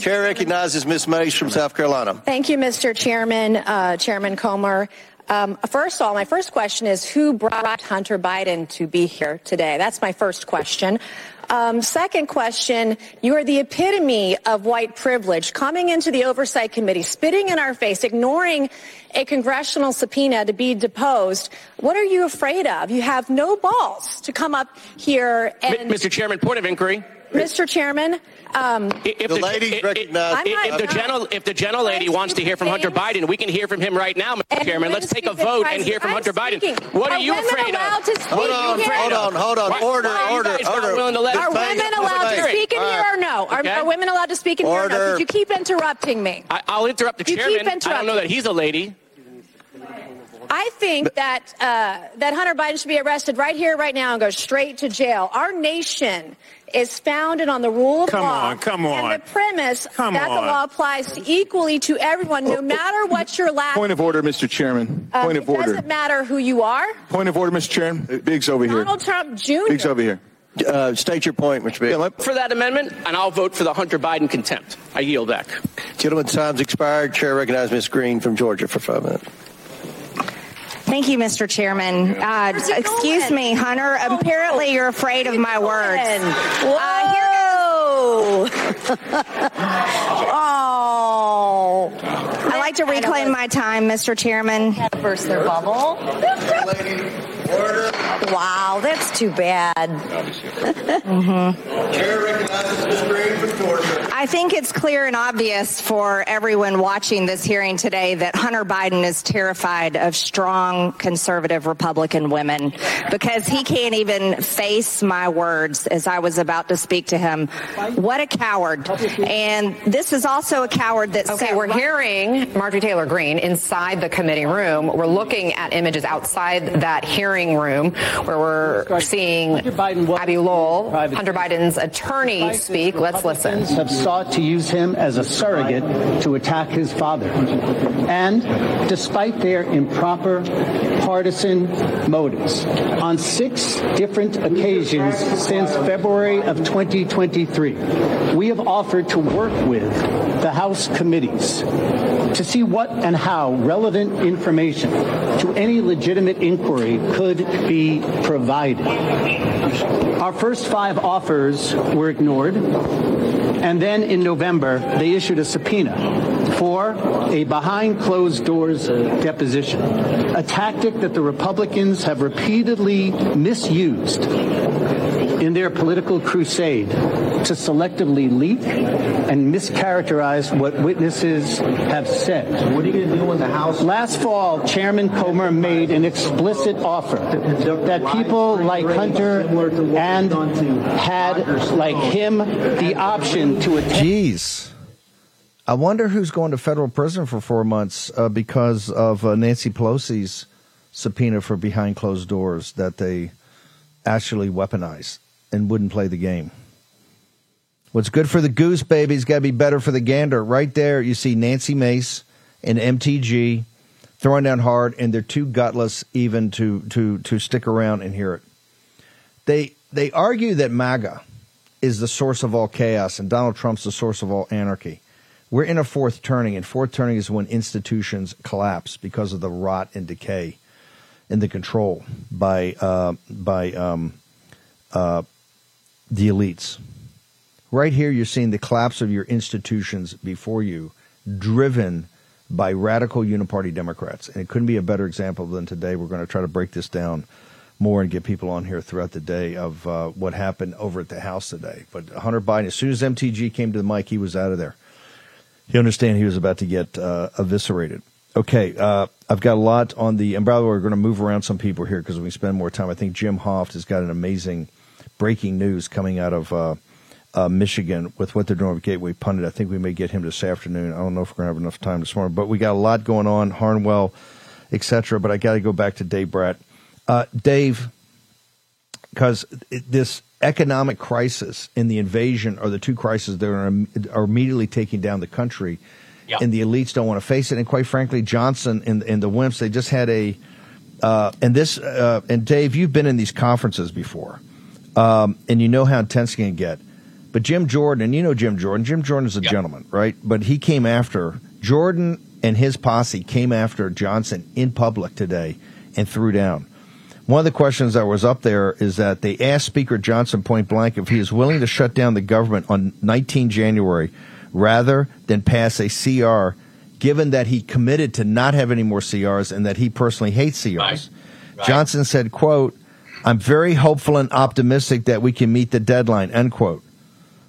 Chair recognizes Ms. Mace from South Carolina. Thank you, Mr. Chairman, uh, Chairman Comer. Um, first of all, my first question is who brought Hunter Biden to be here today? That's my first question. Um, second question, you are the epitome of white privilege, coming into the Oversight Committee, spitting in our face, ignoring a congressional subpoena to be deposed. What are you afraid of? You have no balls to come up here and. Mr. Chairman, point of inquiry. Mr. Chairman, um, if the, the lady if, recognized. If, if, the gentle, if the gentle lady wants to hear from Hunter Biden, we can hear from him right now, Mr. Chairman. Let's take a vote and hear from Hunter Biden. What are, you afraid of? Hold on, hold on, hold on. Order, order, order. Are women allowed to speak in here or no? Are, are women allowed to speak in here or no? Did you keep interrupting me? I, will interrupt the you chairman. Keep interrupting. I don't know that he's a lady. I think that uh, that Hunter Biden should be arrested right here, right now, and go straight to jail. Our nation is founded on the rule of come law. On, come on, And the premise come that on. the law applies equally to everyone, no matter what your last. Point of order, Mr. Chairman. Um, Point of order. It doesn't matter who you are. Point of order, Mr. Chairman. Biggs over here. Donald Trump Jr. Biggs over here. Uh, state your point, Mr. Biggs. For that amendment, and I'll vote for the Hunter Biden contempt. I yield back. Gentleman's time's expired. Chair recognizes Ms. Greene from Georgia for five minutes. Thank you, Mr. Chairman. Uh, excuse me, Hunter. Apparently, you're afraid of my words. Uh, Whoa! oh. I like to reclaim my time, Mr. Chairman. Burst their bubble. Wow, that's too bad. mm-hmm. I think it's clear and obvious for everyone watching this hearing today that Hunter Biden is terrified of strong conservative Republican women because he can't even face my words as I was about to speak to him. What a coward. And this is also a coward that Okay, we're hearing Marjorie Taylor Greene inside the committee room. We're looking at images outside that hearing room where we're seeing Abbe Lowell, Hunter Biden's attorney, speak. Let's listen. Have sought to use him as a surrogate to attack his father. And despite their improper partisan motives, on six different occasions since February of 2023, we have offered to work with the House committees to see what and how relevant information to any legitimate inquiry could be provided. Our first five offers were ignored, and then in November, they issued a subpoena for a behind closed doors deposition, a tactic that the Republicans have repeatedly misused in their political crusade to selectively leak and mischaracterize what witnesses have said. What are you going to do in the House? Last fall, Chairman Comer made an explicit offer that people like Hunter and had, like him, the option to attend. Jeez. I wonder who's going to federal prison for four months uh, because of uh, Nancy Pelosi's subpoena for behind closed doors that they actually weaponized and wouldn't play the game. What's good for the goose, baby's got to be better for the gander. Right there, you see Nancy Mace and MTG throwing down hard, and they're too gutless even to to to stick around and hear it. They they argue that MAGA is the source of all chaos and Donald Trump's the source of all anarchy. We're in a fourth turning, and fourth turning is when institutions collapse because of the rot and decay and the control by uh, by um, uh, the elites. Right here, you're seeing the collapse of your institutions before you, driven by radical uniparty Democrats. And it couldn't be a better example than today. We're going to try to break this down more and get people on here throughout the day of uh, what happened over at the House today. But Hunter Biden, as soon as MTG came to the mic, he was out of there. He understand he was about to get uh, eviscerated. Okay, uh, I've got a lot on the, and by the way, we're going to move around some people here because we spend more time. I think Jim Hoft has got an amazing breaking news coming out of uh, Michigan with what they're doing with Gateway Pundit. I think we may get him this afternoon. I don't know if we're going to have enough time this morning, but we got a lot going on, Harnwell, etc. But I got to go back to Dave Brat. Uh, Dave, because this economic crisis and the invasion are the two crises that are, are immediately taking down the country, yep. and the elites don't want to face it. And quite frankly, Johnson and, and the wimps, they just had a, uh, and this, uh, and Dave, you've been in these conferences before, um, and you know how intense it can get. But Jim Jordan, and you know Jim Jordan. Jim Jordan is a yep. gentleman, right? But he came after Jordan and his posse came after Johnson in public today and threw down. One of the questions that was up there is that they asked Speaker Johnson point blank if he is willing to shut down the government on 19 January rather than pass a CR, given that he committed to not have any more CRs and that he personally hates CRs. Right. Right. Johnson said, quote, I'm very hopeful and optimistic that we can meet the deadline, end quote.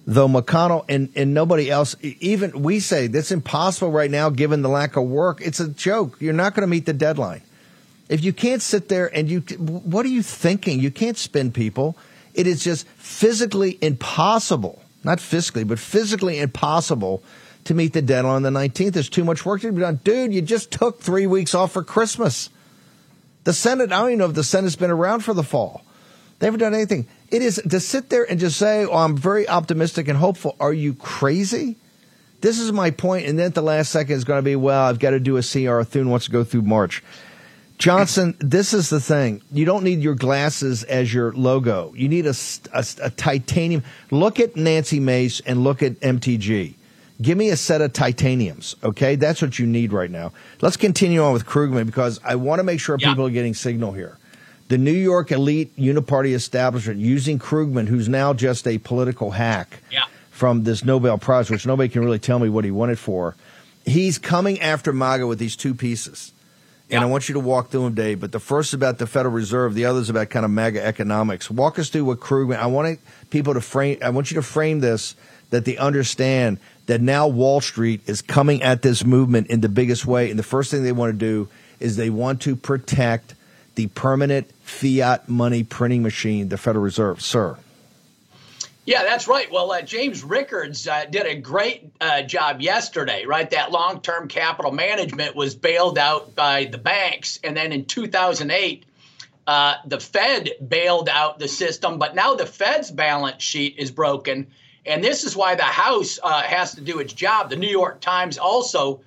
Though McConnell and, and nobody else, even we say that's impossible right now given the lack of work. It's a joke. You're not going to meet the deadline. If you can't sit there and you, what are you thinking? You can't spin people. It is just physically impossible, not fiscally, but physically impossible to meet the deadline on the 19th. There's too much work to be done. Dude, you just took three weeks off for Christmas. The Senate, I don't even know if the Senate's been around for the fall. They haven't done anything. It is to sit there and just say, oh, I'm very optimistic and hopeful. Are you crazy? This is my point. And then at the last second is going to be, well, I've got to do a CR. Thune wants to go through March. Johnson, this is the thing. You don't need your glasses as your logo. You need a, a, a, titanium. Look at Nancy Mace and look at MTG. Give me a set of titaniums, okay? That's what you need right now. Let's continue on with Krugman because I want to make sure yeah. people are getting signal here. The New York elite uniparty establishment using Krugman, who's now just a political hack yeah. from this Nobel Prize, which nobody can really tell me what he won it for. He's coming after MAGA with these two pieces and I want you to walk through them, Dave. But the first is about the Federal Reserve, the other is about kind of MAGA economics. Walk us through what Krugman. I want people to frame. I want you to frame this that they understand that now Wall Street is coming at this movement in the biggest way, and the first thing they want to do is they want to protect the permanent fiat money printing machine, the Federal Reserve, sir. Yeah, that's right. Well, uh, James Rickards uh, did a great uh, job yesterday, right? That long term capital management was bailed out by the banks. And then in 2008, uh, the Fed bailed out the system. But now the Fed's balance sheet is broken. And this is why the House uh, has to do its job. The New York Times also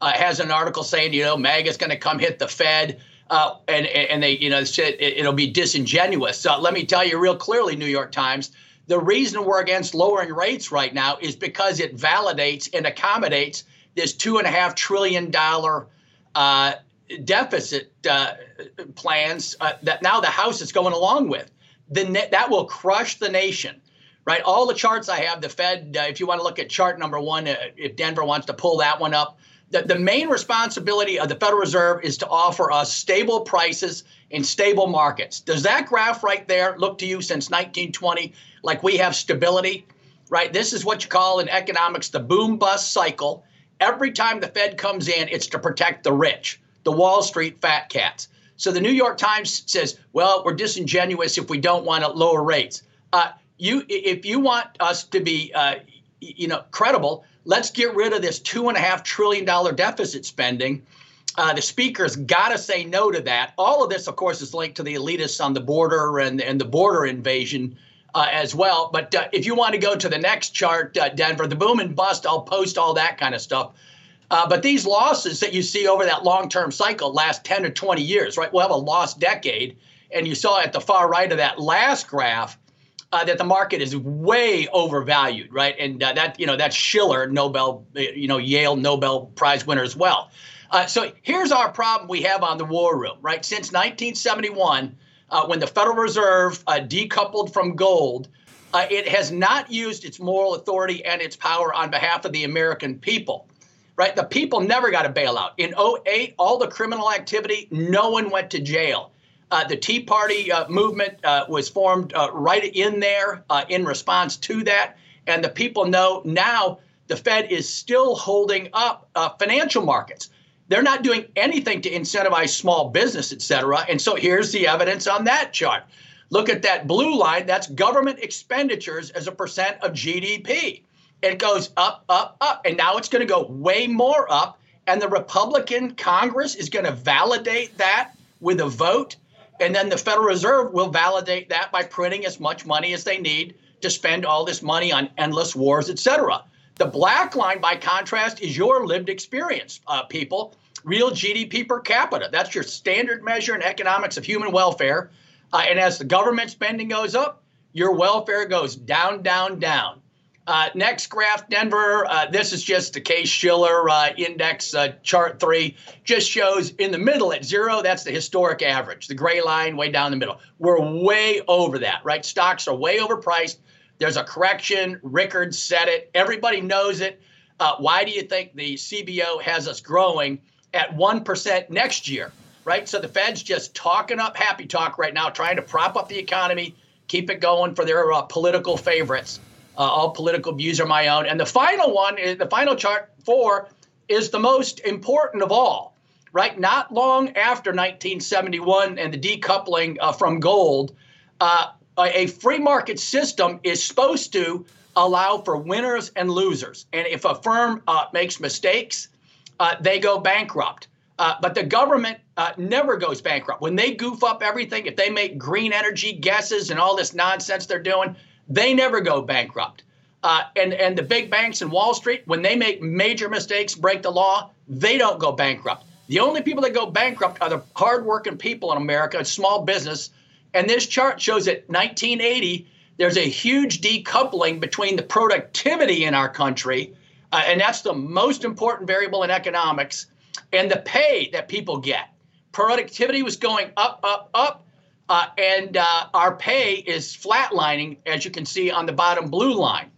uh, has an article saying, you know, MAGA's going to come hit the Fed. And, and they, you know, said it'll be disingenuous. So let me tell you real clearly, New York Times the reason we're against lowering rates right now is because it validates and accommodates this two and a half trillion dollar uh, deficit uh, plans uh, that now the House is going along with. That will crush the nation, right? All the charts I have, the Fed. Uh, if you want to look at chart number one, uh, if Denver wants to pull that one up, the, the main responsibility of the Federal Reserve is to offer us stable prices in stable markets. Does that graph right there look to you since 1920 like we have stability? Right? This is what you call in economics the boom bust cycle. Every time the Fed comes in, it's to protect the rich, the Wall Street fat cats. So the New York Times says, well, we're disingenuous if we don't want to lower rates. Uh, you, if you want us to be, uh, you know, credible, let's get rid of this two and a half trillion dollar deficit spending uh, the speaker's got to say no to that. All of this, of course, is linked to the elitists on the border and, and the border invasion uh, as well. But uh, if you want to go to the next chart, uh, Denver, the boom and bust, I'll post all that kind of stuff. Uh, but these losses that you see over that long term cycle last 10 or 20 years, right? We'll have a lost decade. And you saw at the far right of that last graph uh, that the market is way overvalued, right? And that, you know, that's Shiller Nobel, you know, Yale Nobel Prize winner as well. Uh, so here's our problem we have on the war room, right? Since 1971, uh, when the Federal Reserve uh, decoupled from gold, uh, it has not used its moral authority and its power on behalf of the American people. Right? The people never got a bailout. In 08, all the criminal activity, no one went to jail. Uh, the Tea Party uh, movement was formed right in there in response to that. And the people know now the Fed is still holding up financial markets. They're not doing anything to incentivize small business, et cetera. And so here's the evidence on that chart. Look at that blue line. That's government expenditures as a percent of GDP. It goes up, up, up. And now it's going to go way more up. And the Republican Congress is going to validate that with a vote. And then the Federal Reserve will validate that by printing as much money as they need to spend all this money on endless wars, et cetera. The black line, by contrast, is your lived experience, uh, people real GDP per capita. That's your standard measure in economics of human welfare. Uh, and as the government spending goes up, your welfare goes down, down, down. Uh, next graph, Denver. Uh, this is just the Case Shiller uh, index uh, chart three. Just shows in the middle at zero. That's the historic average. The gray line way down the middle. We're way over that, right? Stocks are way overpriced. There's a correction. Rickards said it. Everybody knows it. Uh, why do you think the CBO has us growing at one percent next year? Right. So the Fed's just talking up happy talk right now, trying to prop up the economy, keep it going for their uh, political favorites. Uh, all political views are my own. And the final one, the final chart four, is the most important of all, right? Not long after 1971 and the decoupling uh, from gold, uh, a free market system is supposed to allow for winners and losers. And if a firm uh, makes mistakes, uh, they go bankrupt. Uh, but the government never goes bankrupt. When they goof up everything, if they make green energy guesses and all this nonsense they're doing, they never go bankrupt. Uh, and and the big banks in Wall Street, when they make major mistakes, break the law, they don't go bankrupt. The only people that go bankrupt are the hardworking people in America, small business. And this chart shows that 1980, there's a huge decoupling between the productivity in our country, uh, and that's the most important variable in economics, and the pay that people get. Productivity was going up, up, up uh, and uh, our pay is flatlining, as you can see on the bottom blue line.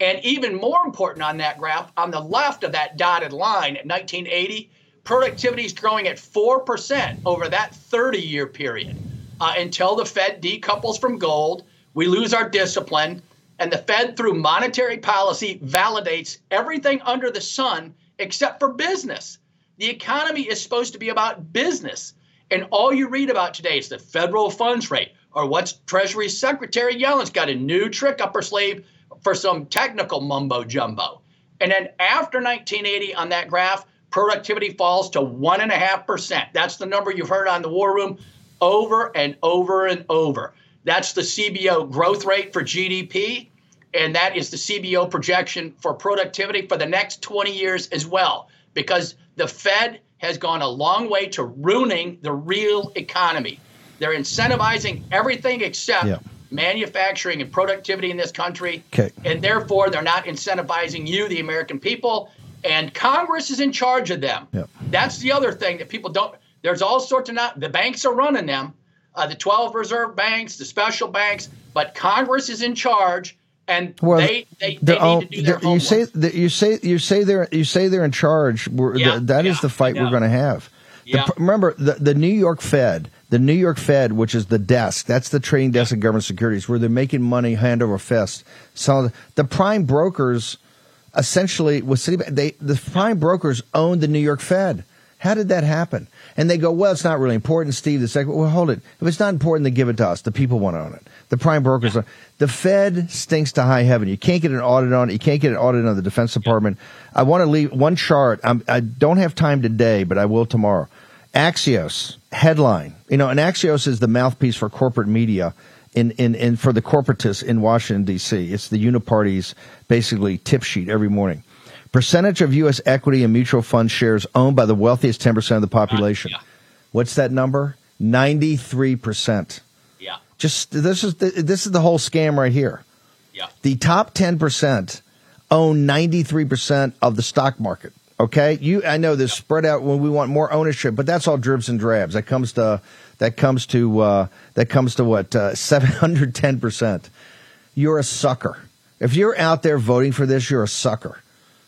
And even more important on that graph, on the left of that dotted line at 1980, productivity is growing at 4% over that 30 year period uh, until the Fed decouples from gold. We lose our discipline, and the Fed, through monetary policy, validates everything under the sun except for business. The economy is supposed to be about business. And all you read about today is the federal funds rate or what's Treasury Secretary Yellen's got a new trick up her sleeve for some technical mumbo jumbo. And then after 1980 on that graph, productivity falls to 1.5%. That's the number you've heard on the War Room over and over and over. That's the CBO growth rate for GDP, and that is the CBO projection for productivity for the next 20 years as well, because the Fed has gone a long way to ruining the real economy. They're incentivizing everything except yeah. manufacturing and productivity in this country. Okay. And therefore, they're not incentivizing you, the American people. And Congress is in charge of them. Yeah. That's the other thing that people don't. There's all sorts of not. The banks are running them, uh, the 12 reserve banks, the special banks, but Congress is in charge and well, they they, they need to do their You say that you say you say they're you say they're in charge. Yeah, the, that yeah, is the fight we're going to have. The, remember the the New York Fed, the New York Fed, which is the desk, that's the trading desk of government securities, where they're making money hand over fist. So the prime brokers, essentially, with Citibank, they the prime brokers own the New York Fed. How did that happen? And they go, well, it's not really important, Steve. The second, well, hold it. If it's not important, then give it to us. The people want to own it. The prime brokers. Are, the Fed stinks to high heaven. You can't get an audit on it. You can't get an audit on the Defense Department. I want to leave one chart. I'm, I do not have time today, but I will tomorrow. Axios headline. You know, and Axios is the mouthpiece for corporate media in, in, in for the corporatists in Washington D.C. It's the uniparty's basically tip sheet every morning. Percentage of U.S. equity and mutual fund shares owned by the wealthiest 10% of the population. What's that number? 93%. Just this is the, this is the whole scam right here. Yeah. The top 10% own 93% of the stock market. Okay? You I know this yeah. spread out when we want more ownership, but that's all dribs and drabs. That comes to that comes to uh, that comes to what uh, 710%. You're a sucker. If you're out there voting for this, you're a sucker.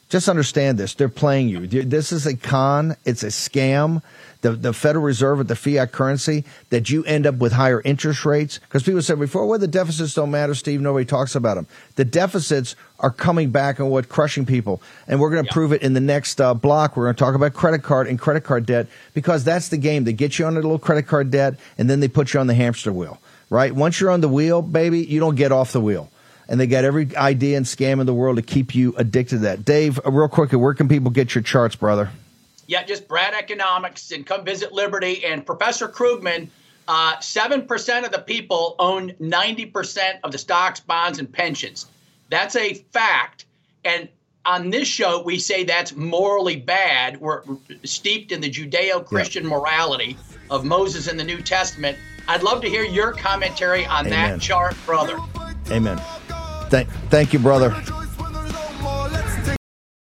Just understand this. They're playing you. This is a con. It's a scam. The, the Federal Reserve with the fiat currency that you end up with higher interest rates. Because people said before, well, the deficits don't matter, Steve. Nobody talks about them. The deficits are coming back and what crushing people. And we're going to yeah. prove it in the next uh, block. We're going to talk about credit card and credit card debt because that's the game. They get you on a little credit card debt and then they put you on the hamster wheel, right? Once you're on the wheel, baby, you don't get off the wheel and they got every idea and scam in the world to keep you addicted to that. Dave, uh, real quick, where can people get your charts, brother? Yeah, just Brat Economics and come visit Liberty. And Professor Krugman, uh, 7% of the people own 90% of the stocks, bonds, and pensions. That's a fact. And on this show, we say that's morally bad. We're steeped in the Judeo Christian yeah. morality of Moses in the New Testament. I'd love to hear your commentary on Amen. that chart, brother. Amen. Thank, thank you, brother.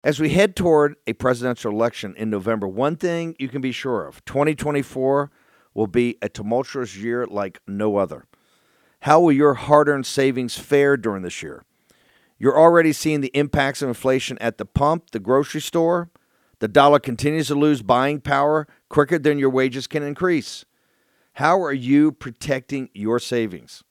As we head toward a presidential election in November, one thing you can be sure of 2024 will be a tumultuous year like no other. How will your hard earned savings fare during this year? You're already seeing the impacts of inflation at the pump, the grocery store. The dollar continues to lose buying power quicker than your wages can increase. How are you protecting your savings?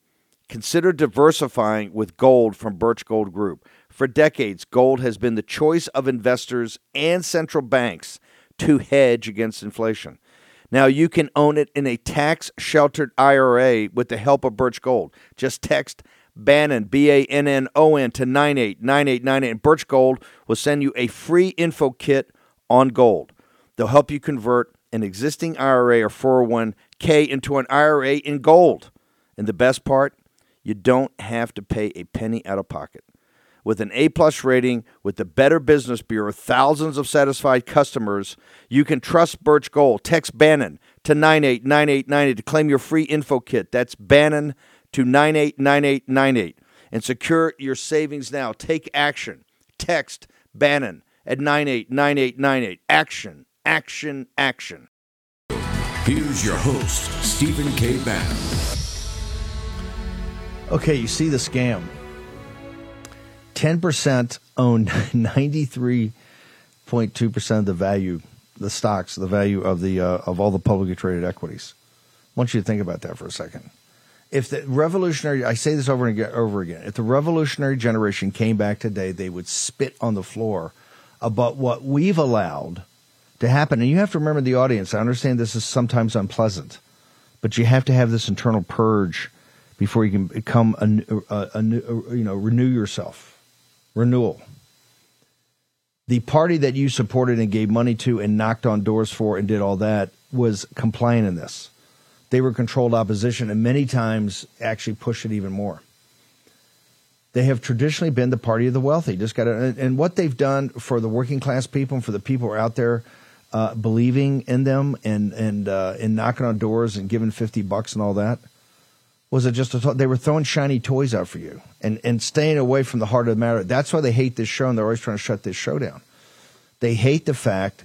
Consider diversifying with gold from Birch Gold Group. For decades, gold has been the choice of investors and central banks to hedge against inflation. Now you can own it in a tax sheltered IRA with the help of Birch Gold. Just text Bannon, B A N N O N, to 989898, and Birch Gold will send you a free info kit on gold. They'll help you convert an existing IRA or 401k into an IRA in gold. And the best part, you don't have to pay a penny out of pocket with an A plus rating with the Better Business Bureau, thousands of satisfied customers. You can trust Birch Gold. Text Bannon to 989898 to claim your free info kit. That's Bannon to 989898 and secure your savings now. Take action. Text Bannon at 989898. Action, action, action. Here's your host, Stephen K. Bannon. Okay, you see the scam. 10% own 93.2% of the value, the stocks, the value of the uh, of all the publicly traded equities. I want you to think about that for a second. If the revolutionary, I say this over and over again, if the revolutionary generation came back today, they would spit on the floor about what we've allowed to happen. And you have to remember the audience. I understand this is sometimes unpleasant, but you have to have this internal purge before you can become a, a, a, you know renew yourself renewal. The party that you supported and gave money to and knocked on doors for and did all that was compliant in this. They were controlled opposition and many times actually pushed it even more. They have traditionally been the party of the wealthy. Just got to, and what they've done for the working class people and for the people who are out there uh, believing in them and and uh, and knocking on doors and giving fifty bucks and all that was it just a they were throwing shiny toys out for you and and staying away from the heart of the matter. That's why they hate this show and they're always trying to shut this show down. They hate the fact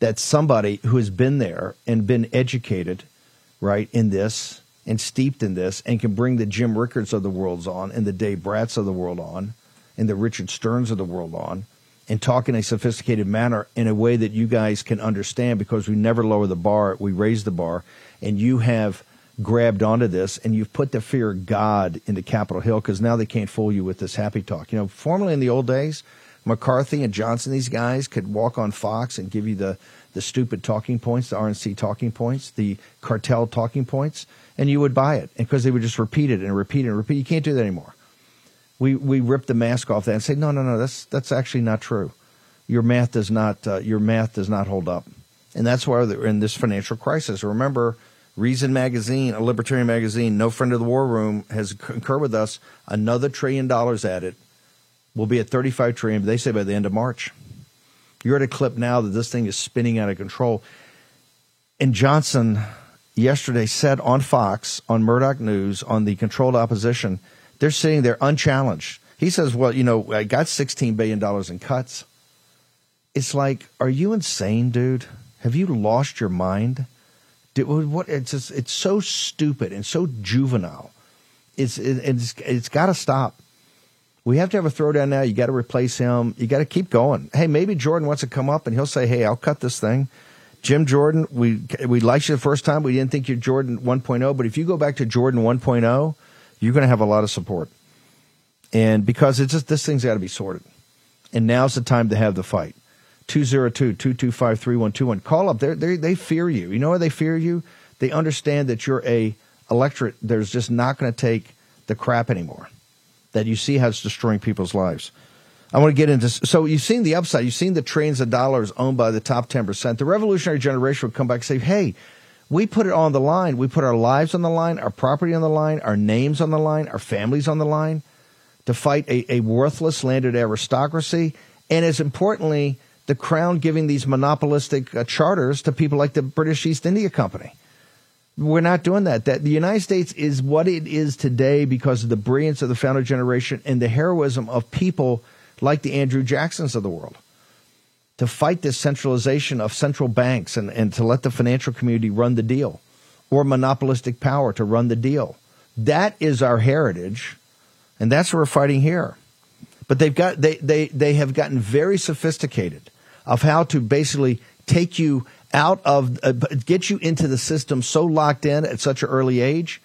that somebody who has been there and been educated right in this and steeped in this and can bring the jim rickards of the world on and the dave brats of the world on and the richard stearns of the world on and talk in a sophisticated manner in a way that you guys can understand because we never lower the bar we raise the bar and you have grabbed onto this and you've put the fear of God into Capitol Hill because now they can't fool you with this happy talk. You know, formerly in the old days, McCarthy and Johnson, these guys could walk on Fox and give you the, the stupid talking points, the RNC talking points, the cartel talking points, and you would buy it because they would just repeat it and repeat it and repeat. You can't do that anymore. We we rip the mask off that and say, no, no, no, that's that's actually not true. Your math does not uh, your math does not hold up, and that's why we're in this financial crisis. Remember Reason Magazine, a libertarian magazine, no friend of the war room, has concurred with us. Another trillion dollars added. We'll be at 35 trillion, they say by the end of March. You're at a clip now that this thing is spinning out of control. And Johnson yesterday said on Fox, on Murdoch News, on the controlled opposition, they're sitting there unchallenged. He says, Well, you know, I got $16 billion in cuts. It's like, are you insane, dude? Have you lost your mind? What it's just, it's so stupid and so juvenile. It's it, it's it's got to stop. We have to have a throwdown now. You got to replace him. You got to keep going. Hey, maybe Jordan wants to come up and he'll say, "Hey, I'll cut this thing." Jim Jordan, we we liked you the first time. We didn't think you're Jordan 1.0, but if you go back to Jordan 1.0, you're going to have a lot of support. And because it's just this thing's got to be sorted. And now's the time to have the fight. 202 225 3121. Call up. They're, they they fear you. You know why they fear you? They understand that you're a electorate there's just not going to take the crap anymore. That you see how it's destroying people's lives. I want to get into so you've seen the upside. You've seen the trillions of dollars owned by the top 10%. The revolutionary generation would come back and say, hey, we put it on the line. We put our lives on the line, our property on the line, our names on the line, our families on the line to fight a, a worthless landed aristocracy. And as importantly, the crown giving these monopolistic uh, charters to people like the British East India Company. We're not doing that. That the United States is what it is today because of the brilliance of the founder generation and the heroism of people like the Andrew Jacksons of the world. to fight this centralization of central banks and, and to let the financial community run the deal or monopolistic power to run the deal. That is our heritage, and that's what we're fighting here. But they've got they, they, they have gotten very sophisticated of how to basically take you out of uh, get you into the system so locked in at such an early age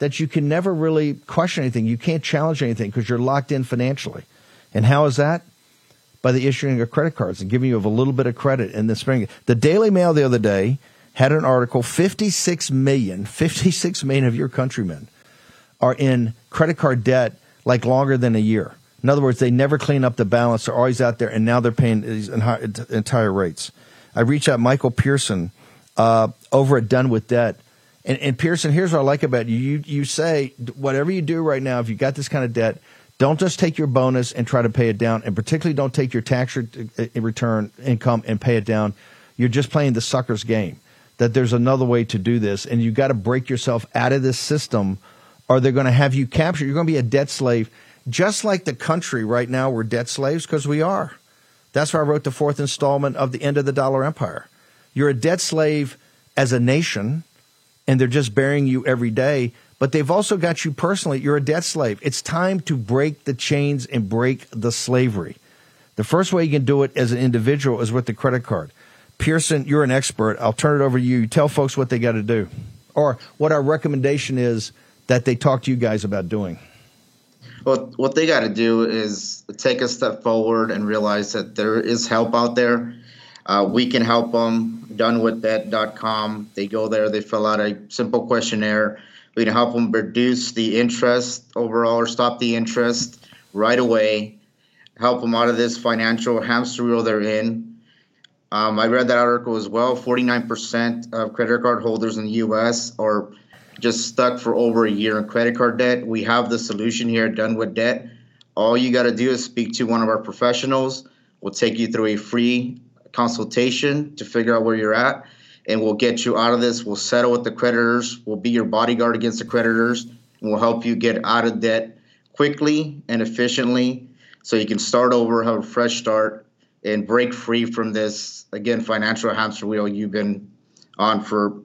that you can never really question anything. You can't challenge anything because you're locked in financially. And how is that? By the issuing of credit cards and giving you a little bit of credit in the spring. The Daily Mail the other day had an article 56 million, 56 million of your countrymen are in credit card debt like longer than a year. In other words, they never clean up the balance. They're always out there, and now they're paying these entire rates. I reached out Michael Pearson uh, over at Done with Debt. And, and, Pearson, here's what I like about you. You you say whatever you do right now, if you got this kind of debt, don't just take your bonus and try to pay it down, and particularly don't take your tax uh, return income and pay it down. You're just playing the sucker's game. That there's another way to do this, and you got to break yourself out of this system, or they're going to have you captured. You're going to be a debt slave, just like the country right now. We're debt slaves because we are. That's why I wrote the fourth installment of The End of the Dollar Empire. You're a debt slave as a nation, and they're just burying you every day. But they've also got you personally. You're a debt slave. It's time to break the chains and break the slavery. The first way you can do it as an individual is with the credit card. Pearson, you're an expert. I'll turn it over to you. Tell folks what they got to do or what our recommendation is that they talk to you guys about doing. Well, what they got to do is take a step forward and realize that there is help out there. Uh, we can help them. Donewithdebt.com. They go there, they fill out a simple questionnaire. We can help them reduce the interest overall or stop the interest right away, help them out of this financial hamster wheel they're in. Um, I read that article as well. 49% of credit card holders in the U.S. are just stuck for over a year in credit card debt. We have the solution here, done with debt. All you got to do is speak to one of our professionals. We'll take you through a free consultation to figure out where you're at, and we'll get you out of this. We'll settle with the creditors. We'll be your bodyguard against the creditors, and we'll help you get out of debt quickly and efficiently so you can start over, have a fresh start, and break free from this, again, financial hamster wheel you've been on for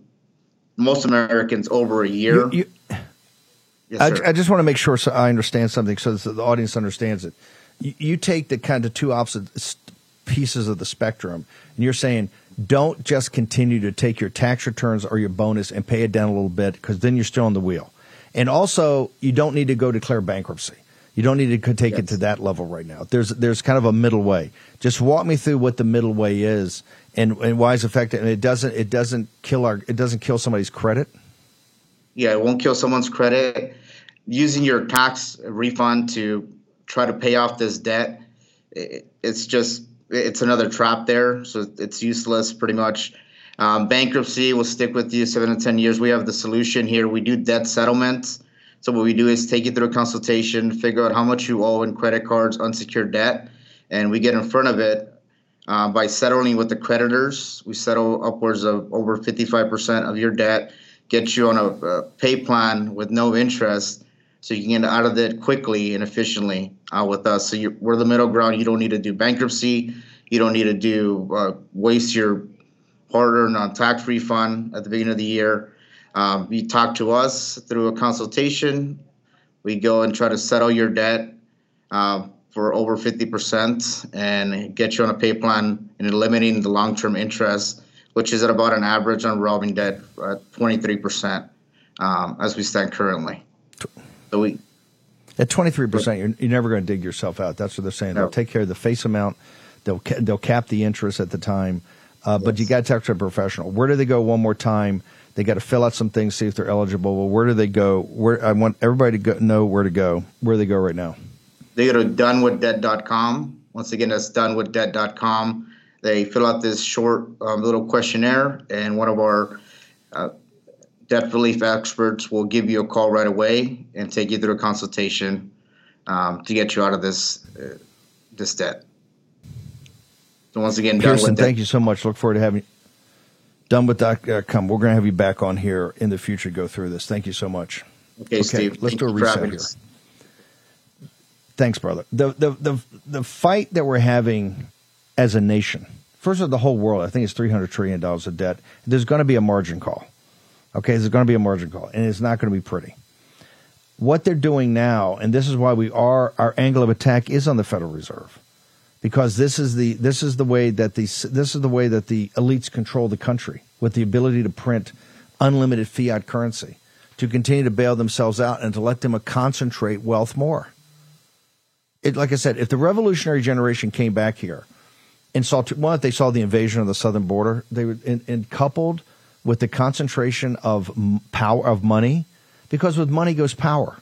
most Americans over a year. You, you, yes, I, I, just want to make sure so I understand something so the audience understands it. You, you take the kind of two opposite pieces of the spectrum, and you're saying don't just continue to take your tax returns or your bonus and pay it down a little bit because then you're still on the wheel. And also, you don't need to go declare bankruptcy. You don't need to take yes. it to that level right now. There's there's kind of a middle way. Just walk me through what the middle way is and, and why it's effective. And it doesn't it doesn't kill our it doesn't kill somebody's credit. Yeah, it won't kill someone's credit. Using your tax refund to try to pay off this debt, it's just it's another trap there. So it's useless pretty much. Um, bankruptcy will stick with you seven to ten years. We have the solution here. We do debt settlements. So what we do is take you through a consultation, figure out how much you owe in credit cards, unsecured debt, and we get in front of it uh, by settling with the creditors. We settle upwards of over 55% of your debt, get you on a, a pay plan with no interest, so you can get out of it quickly and efficiently uh, with us. So we're the middle ground. You don't need to do bankruptcy. You don't need to do uh, waste your hard-earned uh, tax refund at the beginning of the year. Um, you talk to us through a consultation. We go and try to settle your debt. Uh, for over 50% and get you on a pay plan and eliminating the long-term interest, which is at about an average on revolving debt at 23% um, as we stand currently. So we at 23%, you're, you're never going to dig yourself out. That's what they're saying. No. They'll take care of the face amount. They'll they'll cap the interest at the time, uh, yes. but you got to talk to a professional. Where do they go? One more time. They got to fill out some things, see if they're eligible. Well, where do they go? Where I want everybody to go, know where to go. Where do they go right now? they go to donewithdebt.com. Once again, that's donewithdebt.com. They fill out this short um, little questionnaire, and one of our uh, debt relief experts will give you a call right away and take you through a consultation um, to get you out of this uh, this debt. So once again, Pearson, thank you so much. Look forward to having you. Done with that. Uh, come. We're going to have you back on here in the future. Go through this. Thank you so much. Okay, okay Steve. Let's do a reset here. Thanks, brother. The, the the the fight that we're having as a nation First of the whole world, I think it's $300 trillion of debt. There's going to be a margin call. Okay, there's going to be a margin call, and it's not going to be pretty. What they're doing now, and this is why we are, our angle of attack is on the Federal Reserve because this is the this is the way that the this is the way that the elites control the country with the ability to print unlimited fiat currency to continue to bail themselves out and to let them concentrate wealth more. It, like I said, if the revolutionary generation came back here and saw one, they saw the invasion of the southern border, they were and, and coupled with the concentration of power of money, because with money goes power.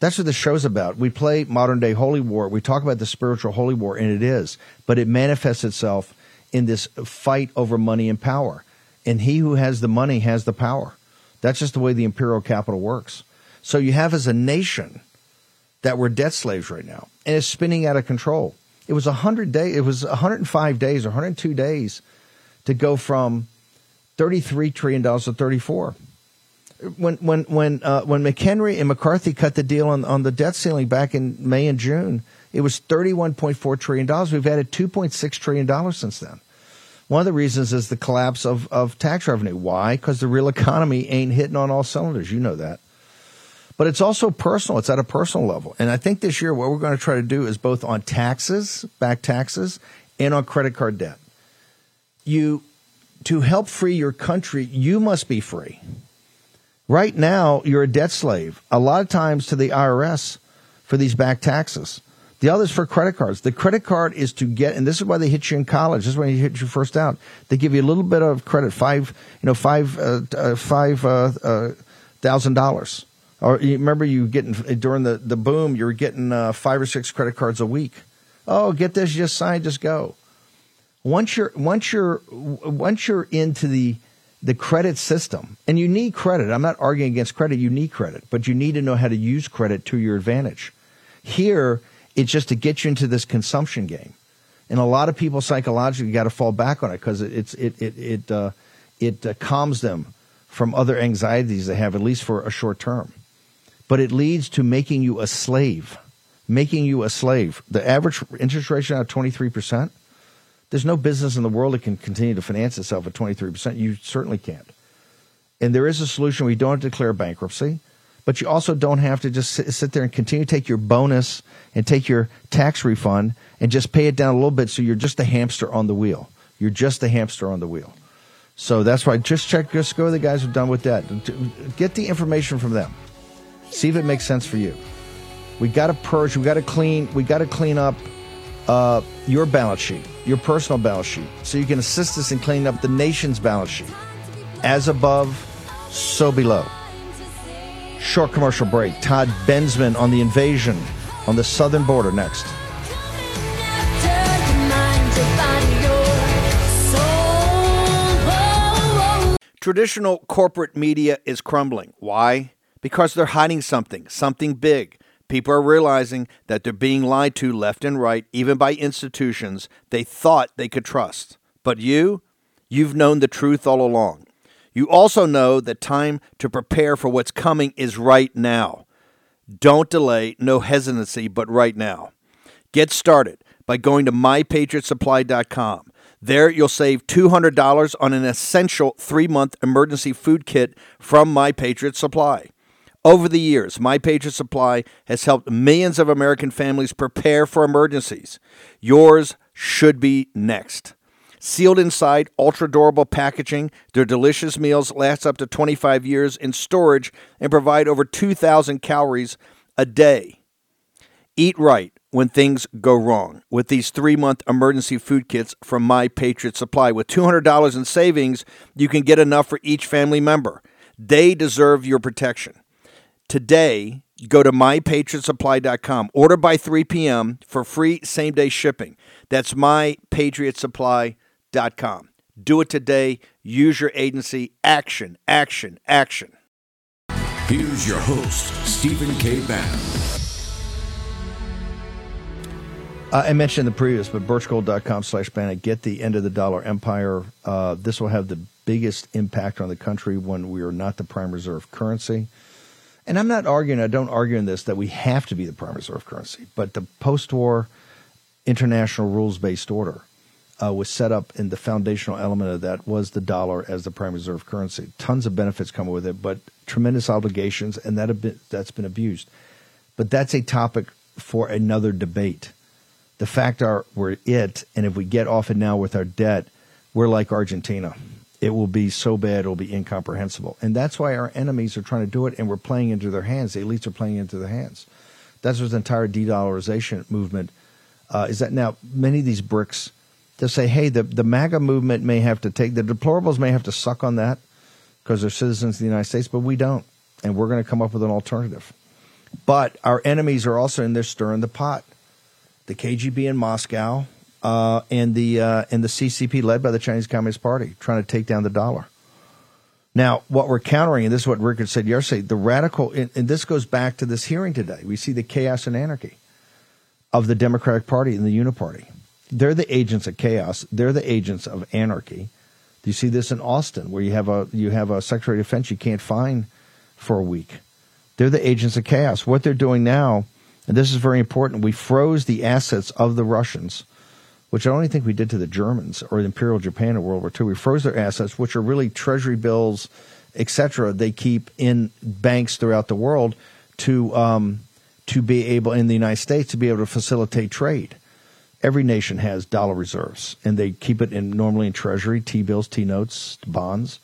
That's what the show's about. We play modern day holy war. We talk about the spiritual holy war, and it is, but it manifests itself in this fight over money and power. And he who has the money has the power. That's just the way the imperial capital works. So you have as a nation that we're debt slaves right now, and it's spinning out of control. It was 100 days, it was 105 days or 102 days to go from 33 trillion dollars to 34 when when when uh, when McHenry and McCarthy cut the deal on on the debt ceiling back in May and June, it was thirty one point four trillion dollars. We've added two point six trillion dollars since then. One of the reasons is the collapse of of tax revenue. Why? Because the real economy ain't hitting on all cylinders. You know that. But it's also personal. It's at a personal level. And I think this year what we're going to try to do is both on taxes, back taxes, and on credit card debt. You to help free your country, you must be free. Right now, you're a debt slave. A lot of times to the IRS for these back taxes. The other's for credit cards. The credit card is to get, and this is why they hit you in college. This is when you hit you first out. They give you a little bit of credit, five, you know, five, uh, uh, five uh, uh thousand dollars. Or you remember you getting during the the boom, you were getting uh, five or six credit cards a week. Oh, get this, just sign, just go. Once you're once you're once you're into the the credit system, and you need credit. I'm not arguing against credit. You need credit, but you need to know how to use credit to your advantage. Here, it's just to get you into this consumption game, and a lot of people psychologically got to fall back on it because it, it's it it it uh, it uh, calms them from other anxieties they have, at least for a short term. But it leads to making you a slave, making you a slave. The average interest rate now twenty three percent there's no business in the world that can continue to finance itself at 23%. You certainly can't. And there is a solution. We don't declare bankruptcy, but you also don't have to just sit, sit there and continue to take your bonus and take your tax refund and just pay it down a little bit so you're just a hamster on the wheel. You're just a hamster on the wheel. So that's why just check, just go to the guys who've done with that. Get the information from them. See if it makes sense for you. We got to purge. We got to clean. We got to clean up uh, your balance sheet, your personal balance sheet, so you can assist us in cleaning up the nation's balance sheet. As above, so below. Short commercial break. Todd Bensman on the invasion on the southern border next. Traditional corporate media is crumbling. Why? Because they're hiding something, something big. People are realizing that they're being lied to left and right, even by institutions they thought they could trust. But you, you've known the truth all along. You also know that time to prepare for what's coming is right now. Don't delay, no hesitancy, but right now. Get started by going to mypatriotsupply.com. There, you'll save $200 on an essential three month emergency food kit from My Patriot Supply. Over the years, My Patriot Supply has helped millions of American families prepare for emergencies. Yours should be next. Sealed inside ultra durable packaging, their delicious meals last up to 25 years in storage and provide over 2,000 calories a day. Eat right when things go wrong with these three month emergency food kits from My Patriot Supply. With $200 in savings, you can get enough for each family member. They deserve your protection today, go to mypatriotsupply.com. Order by 3 p.m. for free same day shipping. That's mypatriotsupply.com. Do it today. Use your agency. Action, action, action. Here's your host, Stephen K. Bann. Uh, I mentioned the previous, but birchgold.com slash Bannon. Get the end of the dollar empire. Uh, this will have the biggest impact on the country when we are not the prime reserve currency and I'm not arguing, I don't argue in this that we have to be the prime reserve currency, but the post war international rules based order uh, was set up, and the foundational element of that was the dollar as the prime reserve currency. Tons of benefits come with it, but tremendous obligations, and that that's been abused. But that's a topic for another debate. The fact are we're it, and if we get off it now with our debt, we're like Argentina. It will be so bad, it will be incomprehensible. And that's why our enemies are trying to do it, and we're playing into their hands. The elites are playing into their hands. That's what the entire de-dollarization movement uh, is. That now many of these BRICS they'll say, "Hey, the the MAGA movement may have to take the deplorables may have to suck on that because they're citizens of the United States, but we don't, and we're going to come up with an alternative." But our enemies are also in there stirring the pot. The KGB in Moscow uh, and the uh, and the CCP led by the Chinese Communist Party trying to take down the dollar. Now, what we're countering, and this is what Rickard said yesterday, the radical, and, and this goes back to this hearing today. We see the chaos and anarchy of the Democratic Party and the Uniparty. They're the agents of chaos. They're the agents of anarchy. Do you see this in Austin, where you have a you have a Secretary of Defense you can't find for a week. They're the agents of chaos. What they're doing now, and this is very important, we froze the assets of the Russians which I don't think we did to the Germans or Imperial Japan in World War II. We froze their assets, which are really treasury bills, etc. They keep in banks throughout the world to um, to be able in the United States to be able to facilitate trade. Every nation has dollar reserves, and they keep it in normally in treasury, T bills, T notes, bonds.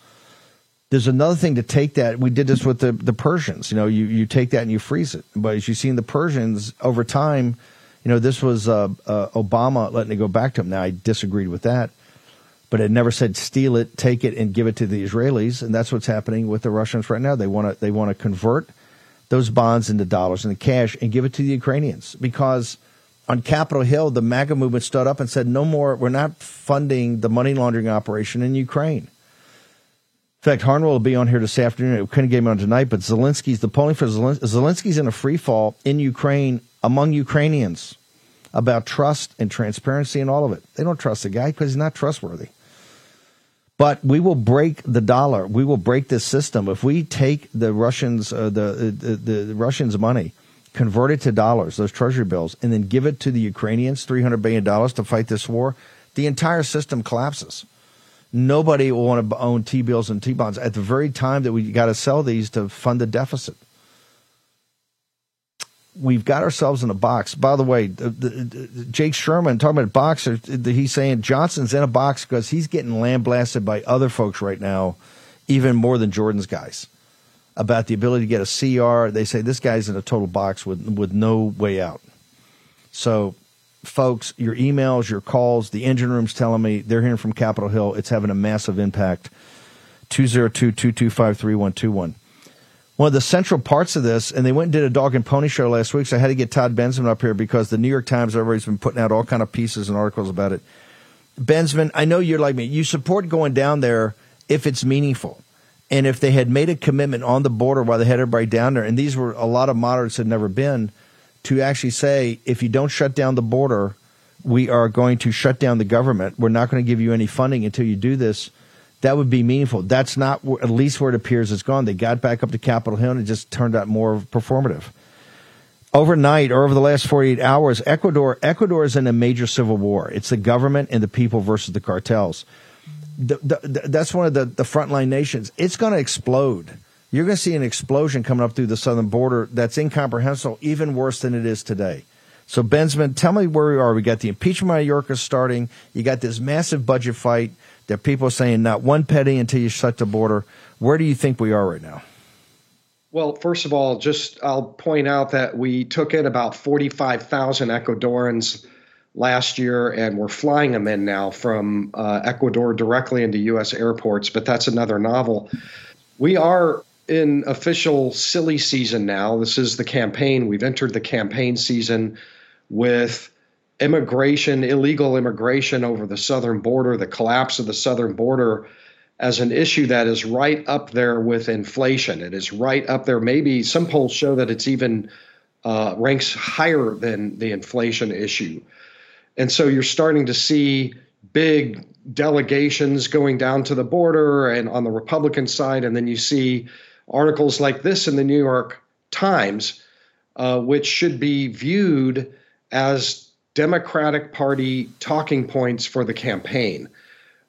There's another thing to take that. We did this with the, the Persians. You know, you, you take that and you freeze it. But as you see in the Persians, over time, you know, this was uh, uh, Obama letting it go back to him. Now, I disagreed with that, but it never said steal it, take it, and give it to the Israelis, and that's what's happening with the Russians right now. They want to they want to convert those bonds into dollars and cash and give it to the Ukrainians because on Capitol Hill, the MAGA movement stood up and said, "No more. We're not funding the money laundering operation in Ukraine." In fact, Harnwell will be on here this afternoon. We couldn't get him on tonight, but Zelensky's the polling for Zelensky's in a free fall in Ukraine among Ukrainians about trust and transparency and all of it. They don't trust the guy because he's not trustworthy. But we will break the dollar. We will break this system if we take the Russians, uh, the, the, the Russians' money, convert it to dollars, those treasury bills, and then give it to the Ukrainians, three hundred billion dollars to fight this war. The entire system collapses. Nobody will want to own T bills and T bonds at the very time that we got to sell these to fund the deficit we've got ourselves in a box. By the way, the, the, Jake Sherman talking about boxer, he's saying Johnson's in a box because he's getting lambasted by other folks right now, even more than Jordan's guys, about the ability to get a CR. They say this guy's in a total box with with no way out. So, folks, your emails, your calls, the engine room's telling me they're hearing from Capitol Hill. It's having a massive impact. 202 225 3121 one of the central parts of this, and they went and did a dog and pony show last week, so I had to get Todd Bensman up here because the New York Times, everybody's been putting out all kind of pieces and articles about it. Bensman, I know you're like me. You support going down there if it's meaningful. And if they had made a commitment on the border while they had everybody down there, and these were a lot of moderates had never been, to actually say, if you don't shut down the border, we are going to shut down the government. We're not going to give you any funding until you do this that would be meaningful. That's not at least where it appears it's gone. They got back up to Capitol Hill and it just turned out more performative. Overnight or over the last 48 hours, Ecuador Ecuador is in a major civil war. It's the government and the people versus the cartels. The, the, that's one of the, the frontline nations. It's going to explode. You're going to see an explosion coming up through the southern border that's incomprehensible, even worse than it is today. So, Bensman, tell me where we are. We got the impeachment of Mayorkas starting. You got this massive budget fight. There are people saying not one penny until you shut the border. Where do you think we are right now? Well, first of all, just I'll point out that we took in about 45,000 Ecuadorians last year, and we're flying them in now from uh, Ecuador directly into U.S. airports, but that's another novel. We are in official silly season now. This is the campaign. We've entered the campaign season with immigration, illegal immigration over the southern border, the collapse of the southern border as an issue that is right up there with inflation. It is right up there. Maybe some polls show that it's even uh, ranks higher than the inflation issue. And so you're starting to see big delegations going down to the border and on the Republican side. And then you see articles like this in the New York Times, uh, which should be viewed as Democratic Party talking points for the campaign.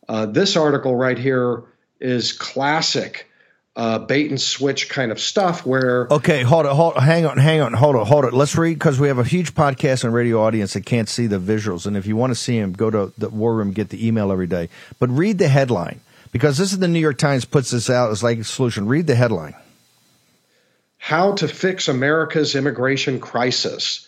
Uh, this article right here is classic uh, bait and switch kind of stuff where. Okay, hold on, hold, hang on, hang on, hold on, hold on. Let's read because we have a huge podcast and radio audience that can't see the visuals. And if you want to see them, go to the War Room, get the email every day. But read the headline because this is the New York Times puts this out as like a solution. Read the headline. How to fix America's immigration crisis.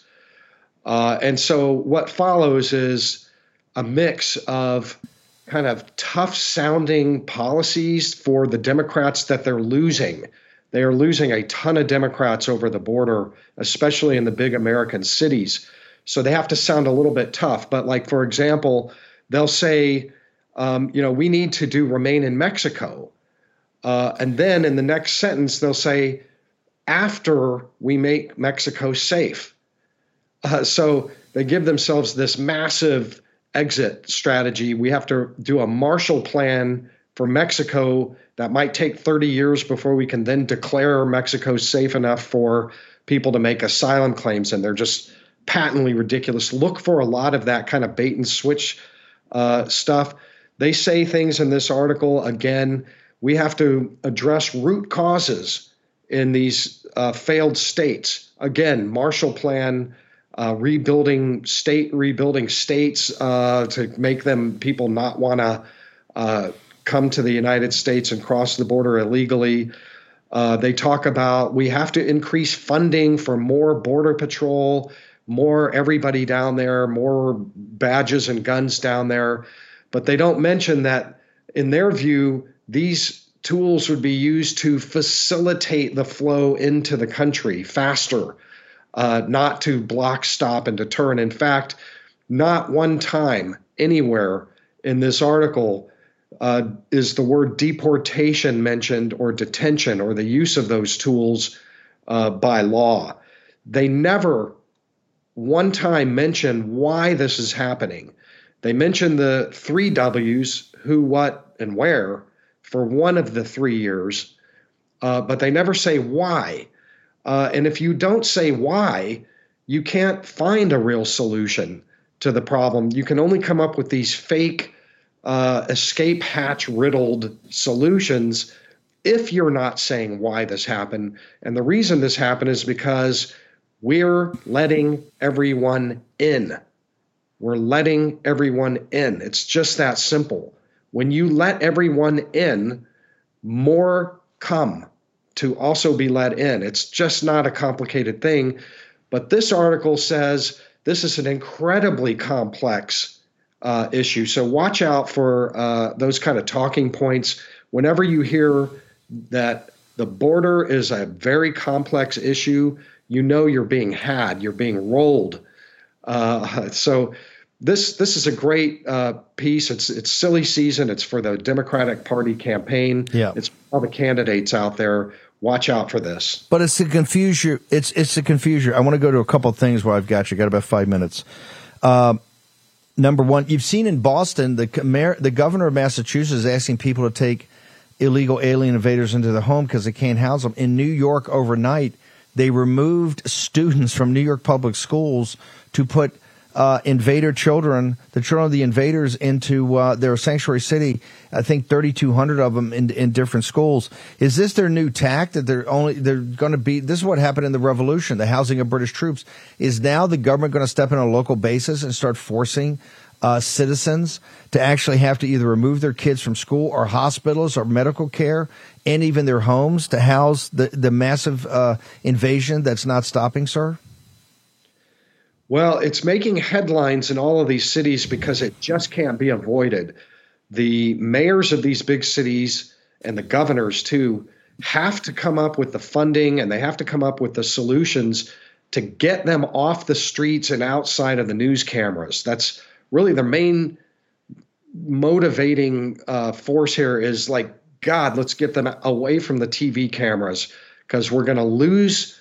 Uh, and so what follows is a mix of kind of tough sounding policies for the Democrats that they're losing. They are losing a ton of Democrats over the border, especially in the big American cities. So they have to sound a little bit tough. But, like, for example, they'll say, um, you know, we need to do remain in Mexico. Uh, and then in the next sentence, they'll say, after we make Mexico safe. Uh, so they give themselves this massive exit strategy. We have to do a Marshall Plan for Mexico that might take 30 years before we can then declare Mexico safe enough for people to make asylum claims. And they're just patently ridiculous. Look for a lot of that kind of bait and switch uh, stuff. They say things in this article again. We have to address root causes in these uh, failed states. Again, Marshall Plan uh, rebuilding state, rebuilding states uh, to make them people not want to uh, come to the United States and cross the border illegally. Uh, they talk about we have to increase funding for more border patrol, more everybody down there, more badges and guns down there. But they don't mention that, in their view, these tools would be used to facilitate the flow into the country faster uh, not to block, stop, and deter. And in fact, not one time anywhere in this article uh, is the word deportation mentioned or detention or the use of those tools uh, by law. They never one time mention why this is happening. They mention the three W's who, what, and where for one of the three years, uh, but they never say why. Uh, and if you don't say why, you can't find a real solution to the problem. You can only come up with these fake uh, escape hatch riddled solutions if you're not saying why this happened. And the reason this happened is because we're letting everyone in. We're letting everyone in. It's just that simple. When you let everyone in, more come to also be let in. It's just not a complicated thing. But this article says this is an incredibly complex uh, issue. So watch out for uh, those kind of talking points. Whenever you hear that the border is a very complex issue, you know you're being had, you're being rolled. Uh, so this this is a great uh, piece. It's it's silly season. It's for the Democratic Party campaign. Yeah. It's all the candidates out there watch out for this. But it's a confusion. It's it's a confusion. I want to go to a couple of things where I've got you. Got about five minutes. Uh, number one, you've seen in Boston the mayor, the governor of Massachusetts is asking people to take illegal alien invaders into the home because they can't house them. In New York, overnight, they removed students from New York public schools to put uh, invader children, the children of the invaders, into uh, their sanctuary city. I think 3,200 of them in, in different schools. Is this their new tact that they're only they're going to be? This is what happened in the revolution, the housing of British troops. Is now the government going to step in on a local basis and start forcing? Uh, citizens to actually have to either remove their kids from school or hospitals or medical care and even their homes to house the, the massive uh, invasion that's not stopping, sir? Well, it's making headlines in all of these cities because it just can't be avoided. The mayors of these big cities and the governors, too, have to come up with the funding and they have to come up with the solutions to get them off the streets and outside of the news cameras. That's really the main motivating uh, force here is like, God, let's get them away from the TV cameras because we're going to lose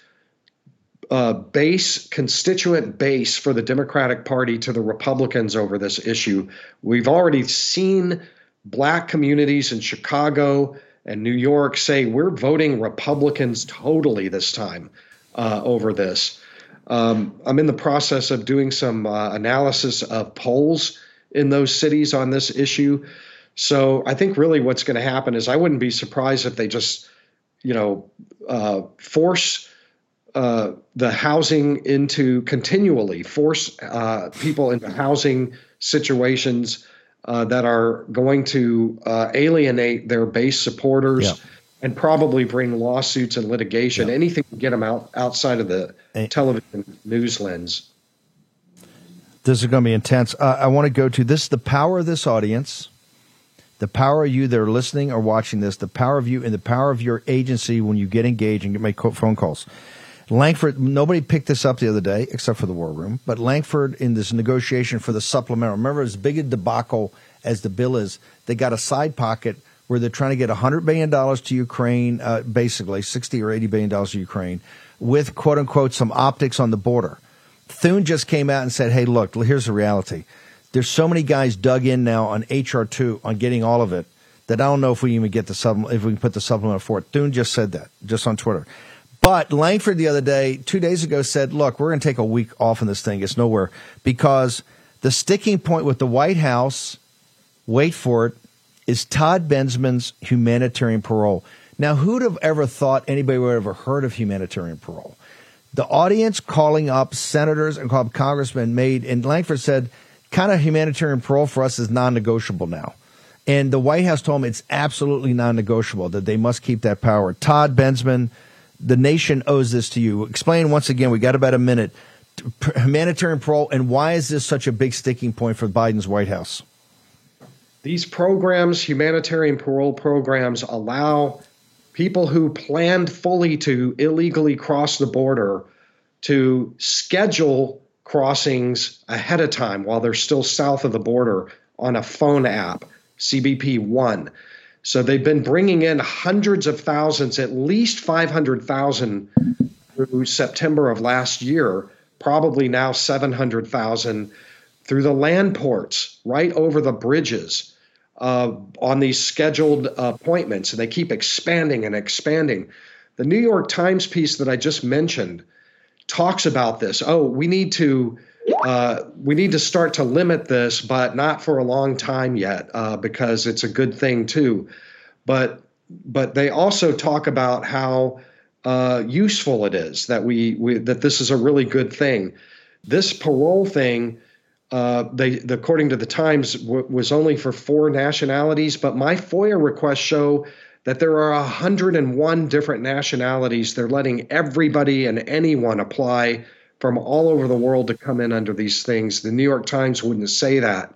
uh, base constituent base for the Democratic Party to the Republicans over this issue. We've already seen black communities in Chicago and New York say we're voting Republicans totally this time uh, over this. Um, I'm in the process of doing some uh, analysis of polls in those cities on this issue. So I think really what's going to happen is I wouldn't be surprised if they just, you know, uh, force uh, the housing into continually force uh, people into housing situations uh, that are going to uh, alienate their base supporters. Yeah. And probably bring lawsuits and litigation, yeah. anything to get them out outside of the and, television news lens. This is going to be intense. Uh, I want to go to this the power of this audience, the power of you that are listening or watching this, the power of you and the power of your agency when you get engaged and get make phone calls. Lankford, nobody picked this up the other day except for the war room, but Lankford in this negotiation for the supplemental, remember as big a debacle as the bill is, they got a side pocket where they're trying to get $100 billion to Ukraine, uh, basically 60 or $80 billion to Ukraine, with quote unquote some optics on the border. Thune just came out and said, hey, look, here's the reality. There's so many guys dug in now on HR2 on getting all of it that I don't know if we even get the supplement, if we can put the supplement for it. Thune just said that, just on Twitter. But Lankford the other day, two days ago, said, look, we're going to take a week off on this thing. It's nowhere because the sticking point with the White House, wait for it, is Todd Bensman's humanitarian parole. Now, who'd have ever thought anybody would have ever heard of humanitarian parole? The audience calling up senators and called congressmen made, and Lankford said, kind of humanitarian parole for us is non negotiable now. And the White House told him it's absolutely non negotiable, that they must keep that power. Todd Bensman, the nation owes this to you. Explain once again, we got about a minute, humanitarian parole, and why is this such a big sticking point for Biden's White House? These programs, humanitarian parole programs, allow people who planned fully to illegally cross the border to schedule crossings ahead of time while they're still south of the border on a phone app, CBP One. So they've been bringing in hundreds of thousands, at least 500,000 through September of last year, probably now 700,000 through the land ports, right over the bridges uh, on these scheduled appointments. And they keep expanding and expanding. The New York Times piece that I just mentioned talks about this. Oh, we need to uh, we need to start to limit this, but not for a long time yet, uh, because it's a good thing too. But but they also talk about how uh, useful it is that we, we that this is a really good thing. This parole thing, uh, they according to the Times, w- was only for four nationalities, but my FOIA requests show that there are 101 different nationalities. They're letting everybody and anyone apply from all over the world to come in under these things. The New York Times wouldn't say that.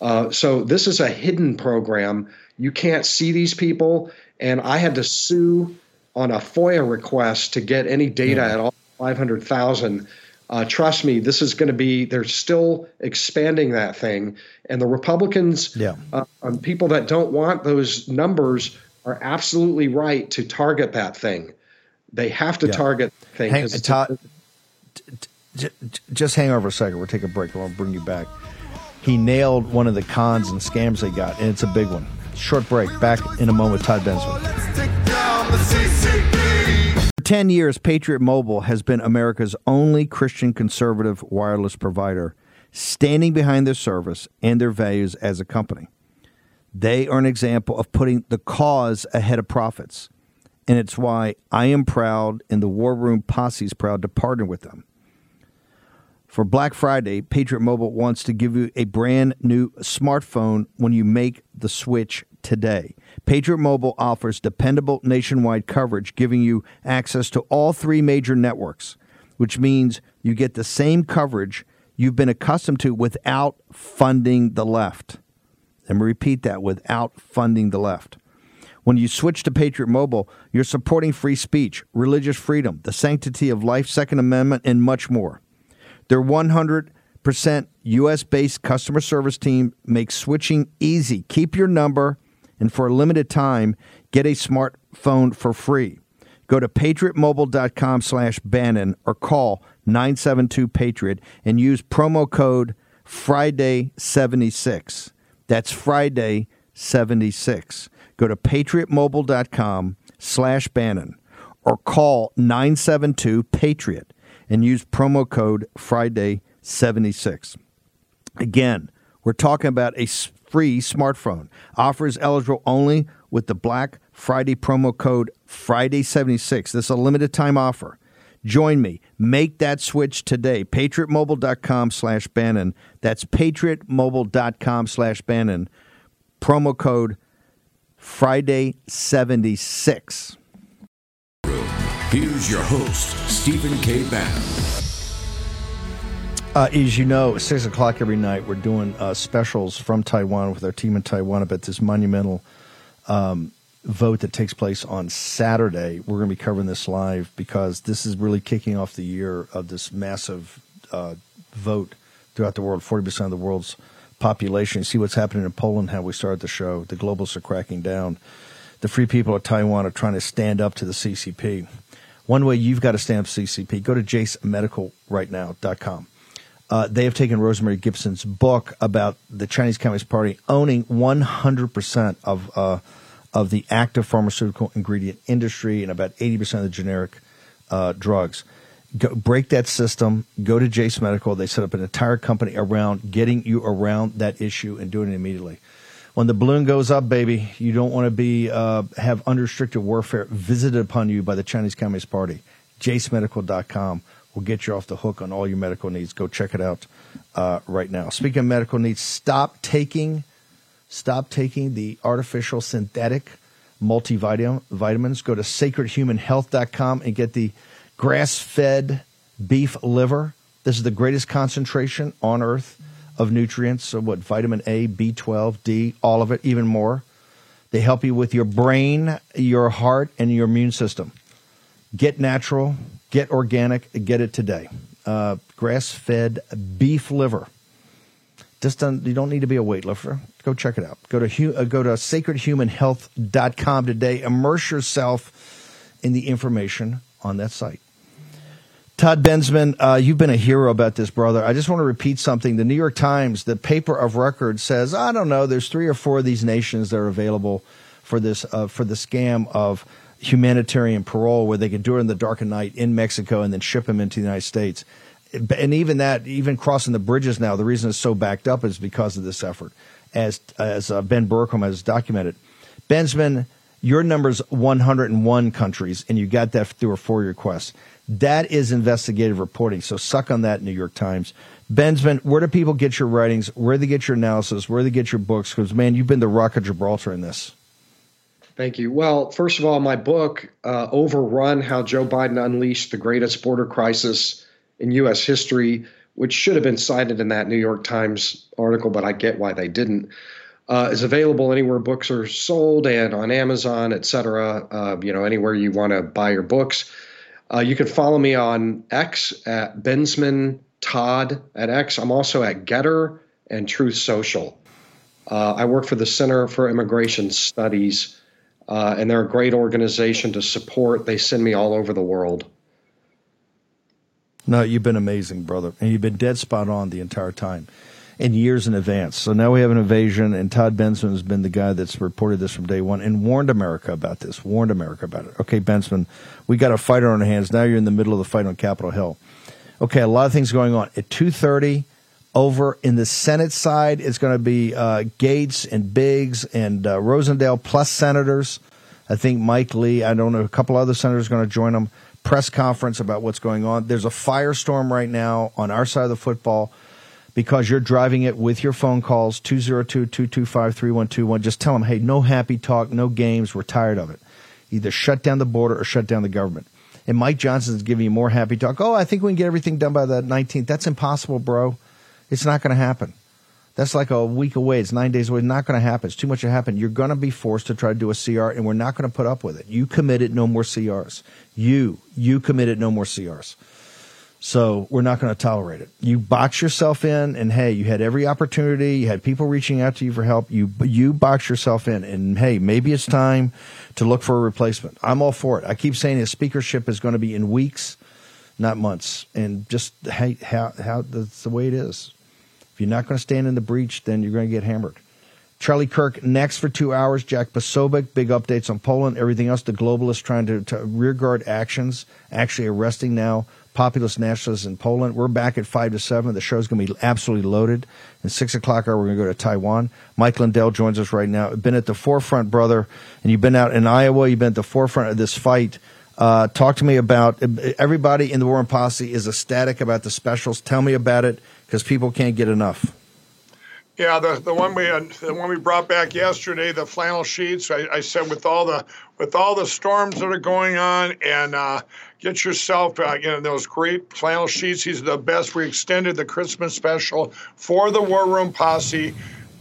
Uh, so this is a hidden program. You can't see these people, and I had to sue on a FOIA request to get any data yeah. at all. Five hundred thousand. Uh, trust me, this is going to be. They're still expanding that thing, and the Republicans, yeah, uh, um, people that don't want those numbers, are absolutely right to target that thing. They have to yeah. target thing. Hang, Todd, just hang over a second. We'll take a break. I'll bring you back. He nailed one of the cons and scams they got, and it's a big one. Short break. Back in a moment. Todd Bensman. For 10 years, Patriot Mobile has been America's only Christian conservative wireless provider, standing behind their service and their values as a company. They are an example of putting the cause ahead of profits. And it's why I am proud and the War Room Posse is proud to partner with them. For Black Friday, Patriot Mobile wants to give you a brand new smartphone when you make the switch today. Patriot Mobile offers dependable nationwide coverage, giving you access to all three major networks, which means you get the same coverage you've been accustomed to without funding the left. Me repeat that without funding the left. When you switch to Patriot Mobile, you're supporting free speech, religious freedom, the sanctity of life, Second Amendment, and much more. Their 100% US based customer service team makes switching easy. Keep your number, and for a limited time, get a smartphone for free. Go to patriotmobile.com slash Bannon or call 972 Patriot and use promo code Friday76. That's Friday 76. Go to patriotmobile.com slash Bannon or call 972 Patriot and use promo code Friday76. Again, we're talking about a free smartphone. Offer is eligible only with the Black Friday promo code Friday76. This is a limited time offer. Join me. Make that switch today. PatriotMobile.com slash Bannon. That's PatriotMobile.com slash Bannon. Promo code Friday76. Here's your host, Stephen K. Bannon. Uh, as you know, six o'clock every night, we're doing uh, specials from Taiwan with our team in Taiwan about this monumental um, vote that takes place on Saturday. We're going to be covering this live because this is really kicking off the year of this massive uh, vote throughout the world. Forty percent of the world's population. See what's happening in Poland. How we started the show. The globalists are cracking down. The free people of Taiwan are trying to stand up to the CCP. One way you've got to stand up to CCP. Go to JaseMedicalRightNow.com. Uh, they have taken Rosemary Gibson's book about the Chinese Communist Party owning 100% of uh, of the active pharmaceutical ingredient industry and about 80% of the generic uh, drugs. Go, break that system. Go to Jase Medical. They set up an entire company around getting you around that issue and doing it immediately. When the balloon goes up, baby, you don't want to be uh, have unrestricted warfare visited upon you by the Chinese Communist Party. JaseMedical.com will get you off the hook on all your medical needs. Go check it out uh, right now. Speaking of medical needs, stop taking Stop taking the artificial synthetic multivitamins. Go to sacredhumanhealth.com and get the grass fed beef liver. This is the greatest concentration on earth of nutrients. So, what vitamin A, B12, D, all of it, even more. They help you with your brain, your heart, and your immune system. Get natural, get organic, get it today. Uh, grass fed beef liver. Just don't, you don't need to be a weightlifter. Go check it out. Go to uh, go to sacredhumanhealth.com today. Immerse yourself in the information on that site. Todd Bensman, uh, you've been a hero about this, brother. I just want to repeat something. The New York Times, the paper of record, says I don't know. There's three or four of these nations that are available for this uh, for the scam of humanitarian parole, where they can do it in the dark of night in Mexico and then ship them into the United States and even that, even crossing the bridges now, the reason it's so backed up is because of this effort, as as uh, Ben Bergquam has documented. Bensman, your number's 101 countries, and you got that through a FOIA request. That is investigative reporting. So suck on that, New York Times. Bensman, where do people get your writings? Where do they get your analysis? Where do they get your books? Because man, you've been the Rock of Gibraltar in this. Thank you. Well, first of all, my book, uh, Overrun How Joe Biden Unleashed the Greatest Border Crisis in U.S. history, which should have been cited in that New York Times article, but I get why they didn't. Uh, is available anywhere books are sold and on Amazon, et cetera. Uh, you know, anywhere you want to buy your books. Uh, you can follow me on X at Bensman Todd at X. I'm also at GETTR and Truth Social. Uh, I work for the Center for Immigration Studies, uh, and they're a great organization to support. They send me all over the world. No, you've been amazing, brother. And you've been dead spot on the entire time and years in advance. So now we have an invasion, and Todd Bensman has been the guy that's reported this from day one and warned America about this, warned America about it. Okay, Bensman, we got a fighter on our hands. Now you're in the middle of the fight on Capitol Hill. Okay, a lot of things going on. At 2.30, over in the Senate side, it's going to be uh, Gaetz and Biggs and uh, Rosendale plus senators. I think Mike Lee, I don't know, a couple other senators are going to join them press conference about what's going on. There's a firestorm right now on our side of the football because you're driving it with your phone calls 202-225-3121 just tell them hey no happy talk no games we're tired of it either shut down the border or shut down the government and mike johnson's giving you more happy talk oh i think we can get everything done by the 19th that's impossible bro it's not going to happen that's like a week away. It's nine days away. It's not going to happen. It's too much to happen. You're going to be forced to try to do a CR, and we're not going to put up with it. You committed no more CRs. You, you committed no more CRs. So we're not going to tolerate it. You box yourself in, and hey, you had every opportunity. You had people reaching out to you for help. You you box yourself in, and hey, maybe it's time to look for a replacement. I'm all for it. I keep saying the speakership is going to be in weeks, not months, and just hey, how how that's the way it is If you're not going to stand in the breach, then you're going to get hammered. Charlie Kirk next for two hours. Jack Posobiec, big updates on Poland, everything else. The globalists trying to, to rearguard actions, actually arresting now populist nationalists in Poland. We're back at 5 to 7. The show's going to be absolutely loaded. And 6 o'clock hour, we're going to go to Taiwan. Mike Lindell joins us right now. Been at the forefront, brother, and you've been out in Iowa. You've been at the forefront of this fight. Uh, talk to me about everybody in the War Room Posse is ecstatic about the specials. Tell me about it because people can't get enough. Yeah, the, the one we the one we brought back yesterday, the flannel sheets. I, I said with all the with all the storms that are going on, and uh, get yourself uh, you know those great flannel sheets. These are the best. We extended the Christmas special for the War Room Posse,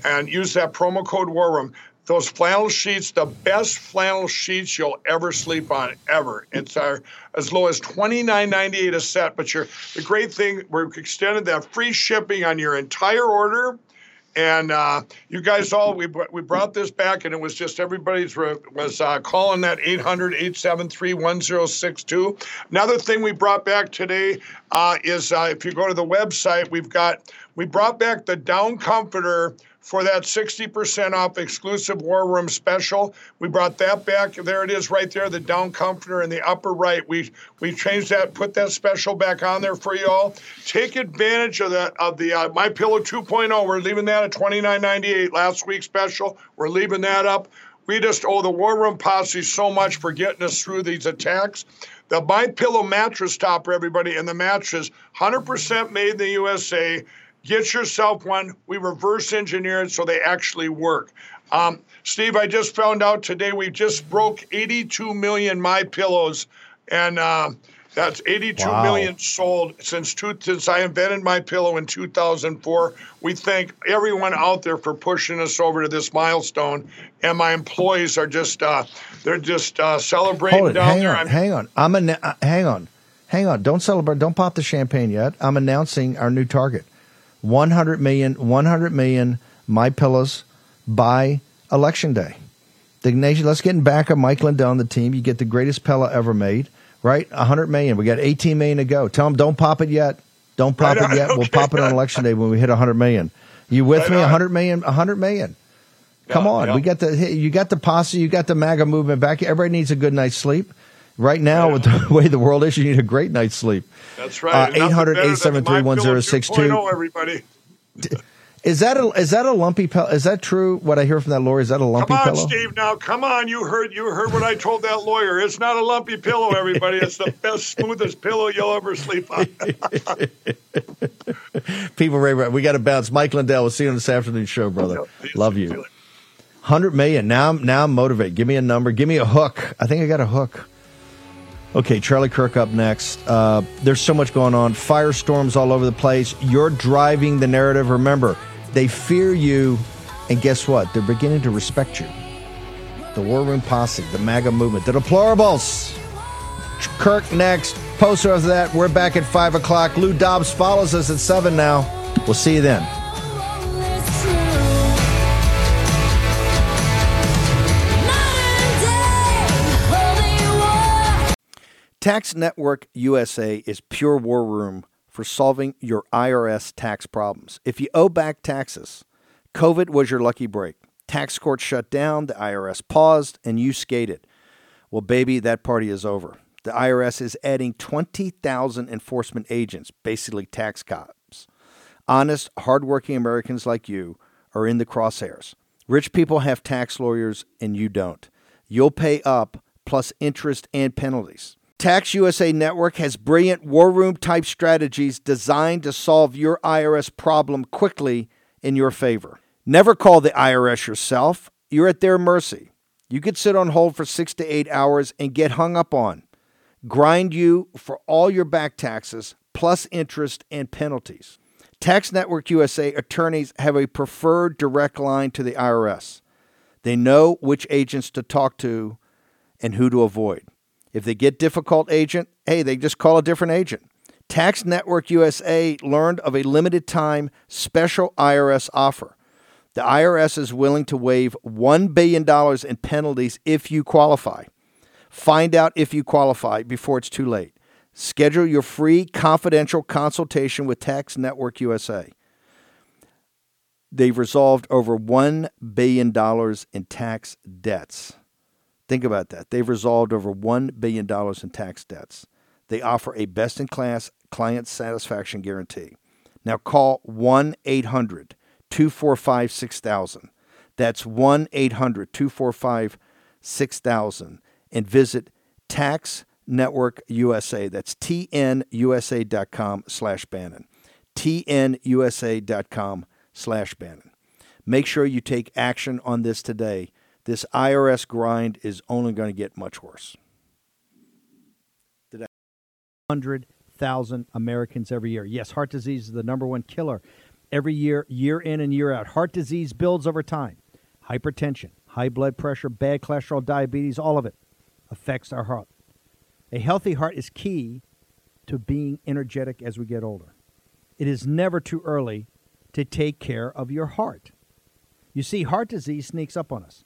and use that promo code War Room. Those flannel sheets, the best flannel sheets you'll ever sleep on, ever. It's our, as low as twenty nine ninety eight a set. But you're, the great thing, we've extended that free shipping on your entire order and uh, you guys all we we brought this back, and it was just everybody's was uh, calling that 800-873-1062. Another thing we brought back today uh, is uh, if you go to the website, we've got we brought back the down comforter for that 60% off exclusive War Room special. We brought that back. There it is right there, the down comforter in the upper right. We we changed that, put that special back on there for you all. Take advantage of the of the uh, My Pillow 2.0. We're leaving that at 29.98 last week's special. We're leaving that up. We just owe the War Room posse so much for getting us through these attacks. The My Pillow mattress topper, everybody, and the mattress, 100% made in the USA. Get yourself one. We reverse engineer it so they actually work. Um, Steve, I just found out today we just broke 82 million My Pillows, and uh, that's 82 wow. million sold since two, since I invented My Pillow in 2004. We thank everyone out there for pushing us over to this milestone, and my employees are just uh, they're just uh, celebrating Hold it. down hang there. On, I'm, hang on, I'm uh, hang on, hang on. Don't celebrate. Don't pop the champagne yet. I'm announcing our new target. 100 million, 100 million my pillows by election day. The nation, let's get in back of Mike Lindell on the team. You get the greatest pillow ever made, right? 100 million. We got 18 million to go. Tell them don't pop it yet. Don't pop it yet. Okay. We'll pop it on election day when we hit 100 million. You with right me? 100 million, 100 million. Come yeah, on. Yeah. We got the, you got the posse, you got the MAGA movement back. Everybody needs a good night's sleep. Right now, yeah. with the way the world is, you need a great night's sleep. That's right. Uh, 800 873 1062. everybody. Is that a is that a lumpy pillow? Is that true? What I hear from that lawyer is that a lumpy pillow? come on, pillow? Steve. Now, come on. You heard you heard what I told that lawyer. It's not a lumpy pillow, everybody. It's the best, smoothest pillow you'll ever sleep on. People, right? we got to bounce. Mike Lindell. We'll see you on this afternoon show, brother. Love you. Hundred million. Now, now I'm motivated. Give me a number. Give me a hook. I think I got a hook. Okay, Charlie Kirk up next. Uh, there's so much going on. Firestorms all over the place. You're driving the narrative. Remember, they fear you, and guess what? They're beginning to respect you. The War Room Posse, the MAGA movement, the deplorables. Kirk next. Poster of that. We're back at 5 o'clock. Lou Dobbs follows us at 7 now. We'll see you then. Tax Network USA is pure war room for solving your IRS tax problems. If you owe back taxes, COVID was your lucky break. Tax court shut down, the IRS paused, and you skated. Well, baby, that party is over. The IRS is adding 20,000 enforcement agents, basically tax cops. Honest, hardworking Americans like you are in the crosshairs. Rich people have tax lawyers, and you don't. You'll pay up plus interest and penalties. Tax USA Network has brilliant war room type strategies designed to solve your IRS problem quickly in your favor. Never call the IRS yourself, you're at their mercy. You could sit on hold for six to eight hours and get hung up on, grind you for all your back taxes, plus interest and penalties. Tax Network USA attorneys have a preferred direct line to the IRS. They know which agents to talk to and who to avoid. If they get difficult agent, hey, they just call a different agent. Tax Network USA learned of a limited time special IRS offer. The IRS is willing to waive $1 billion in penalties if you qualify. Find out if you qualify before it's too late. Schedule your free confidential consultation with Tax Network USA. They've resolved over $1 billion in tax debts. Think about that. They've resolved over $1 billion in tax debts. They offer a best in class client satisfaction guarantee. Now call 1 800 245 6000. That's 1 800 245 6000 and visit Tax Network USA. That's tnusa.com slash Bannon. tnusa.com slash Bannon. Make sure you take action on this today. This IRS grind is only going to get much worse. 100,000 Americans every year. Yes, heart disease is the number one killer every year, year in and year out. Heart disease builds over time. Hypertension, high blood pressure, bad cholesterol, diabetes, all of it affects our heart. A healthy heart is key to being energetic as we get older. It is never too early to take care of your heart. You see, heart disease sneaks up on us.